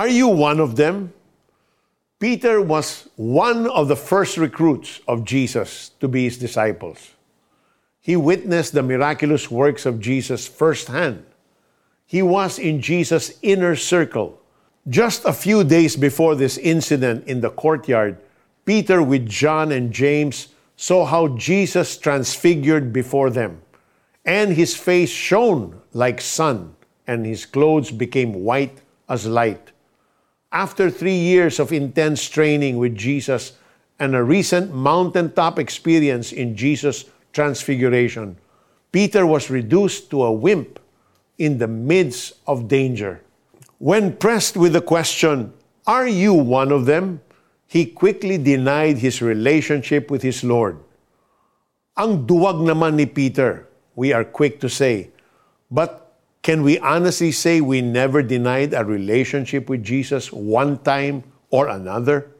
Are you one of them? Peter was one of the first recruits of Jesus to be his disciples. He witnessed the miraculous works of Jesus firsthand. He was in Jesus' inner circle. Just a few days before this incident in the courtyard, Peter, with John and James, saw how Jesus transfigured before them, and his face shone like sun, and his clothes became white as light. After three years of intense training with Jesus and a recent mountaintop experience in Jesus' transfiguration, Peter was reduced to a wimp in the midst of danger. When pressed with the question, Are you one of them? he quickly denied his relationship with his Lord. Ang duwag naman ni Peter, we are quick to say. But can we honestly say we never denied a relationship with Jesus one time or another?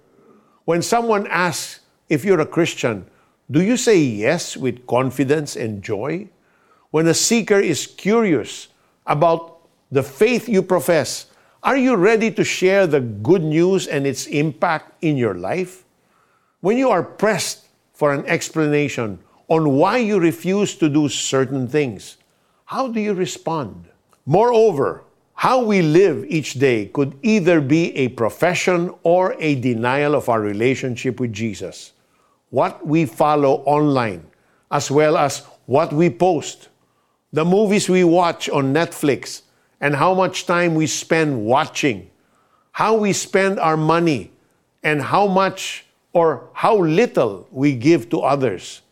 When someone asks if you're a Christian, do you say yes with confidence and joy? When a seeker is curious about the faith you profess, are you ready to share the good news and its impact in your life? When you are pressed for an explanation on why you refuse to do certain things, how do you respond? Moreover, how we live each day could either be a profession or a denial of our relationship with Jesus. What we follow online, as well as what we post, the movies we watch on Netflix, and how much time we spend watching, how we spend our money, and how much or how little we give to others,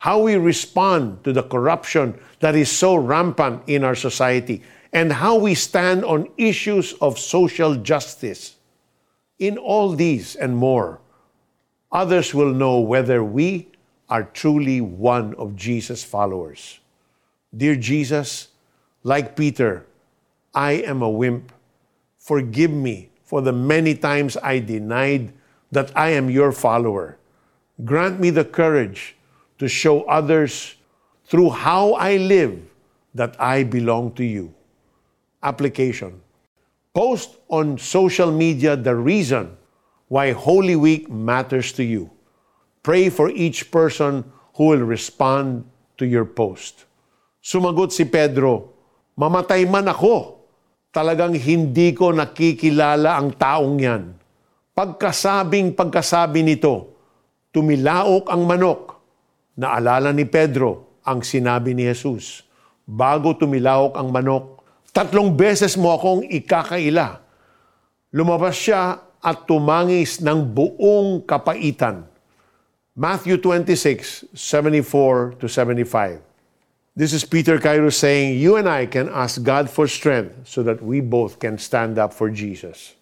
how we respond to the corruption that is so rampant in our society, and how we stand on issues of social justice. In all these and more, others will know whether we are truly one of Jesus' followers. Dear Jesus, like Peter, I am a wimp. Forgive me for the many times I denied that I am your follower. Grant me the courage to show others through how I live that I belong to you. Application Post on social media the reason why Holy Week matters to you. Pray for each person who will respond to your post. Sumagot si Pedro, Mamatay man ako, talagang hindi ko nakikilala ang taong yan. Pagkasabing pagkasabi nito, tumilaok ang manok. Naalala ni Pedro ang sinabi ni Jesus. Bago tumilaok ang manok, tatlong beses mo akong ikakaila. Lumabas siya at tumangis ng buong kapaitan. Matthew 26, 74 to 75. This is Peter Cairo saying, You and I can ask God for strength so that we both can stand up for Jesus.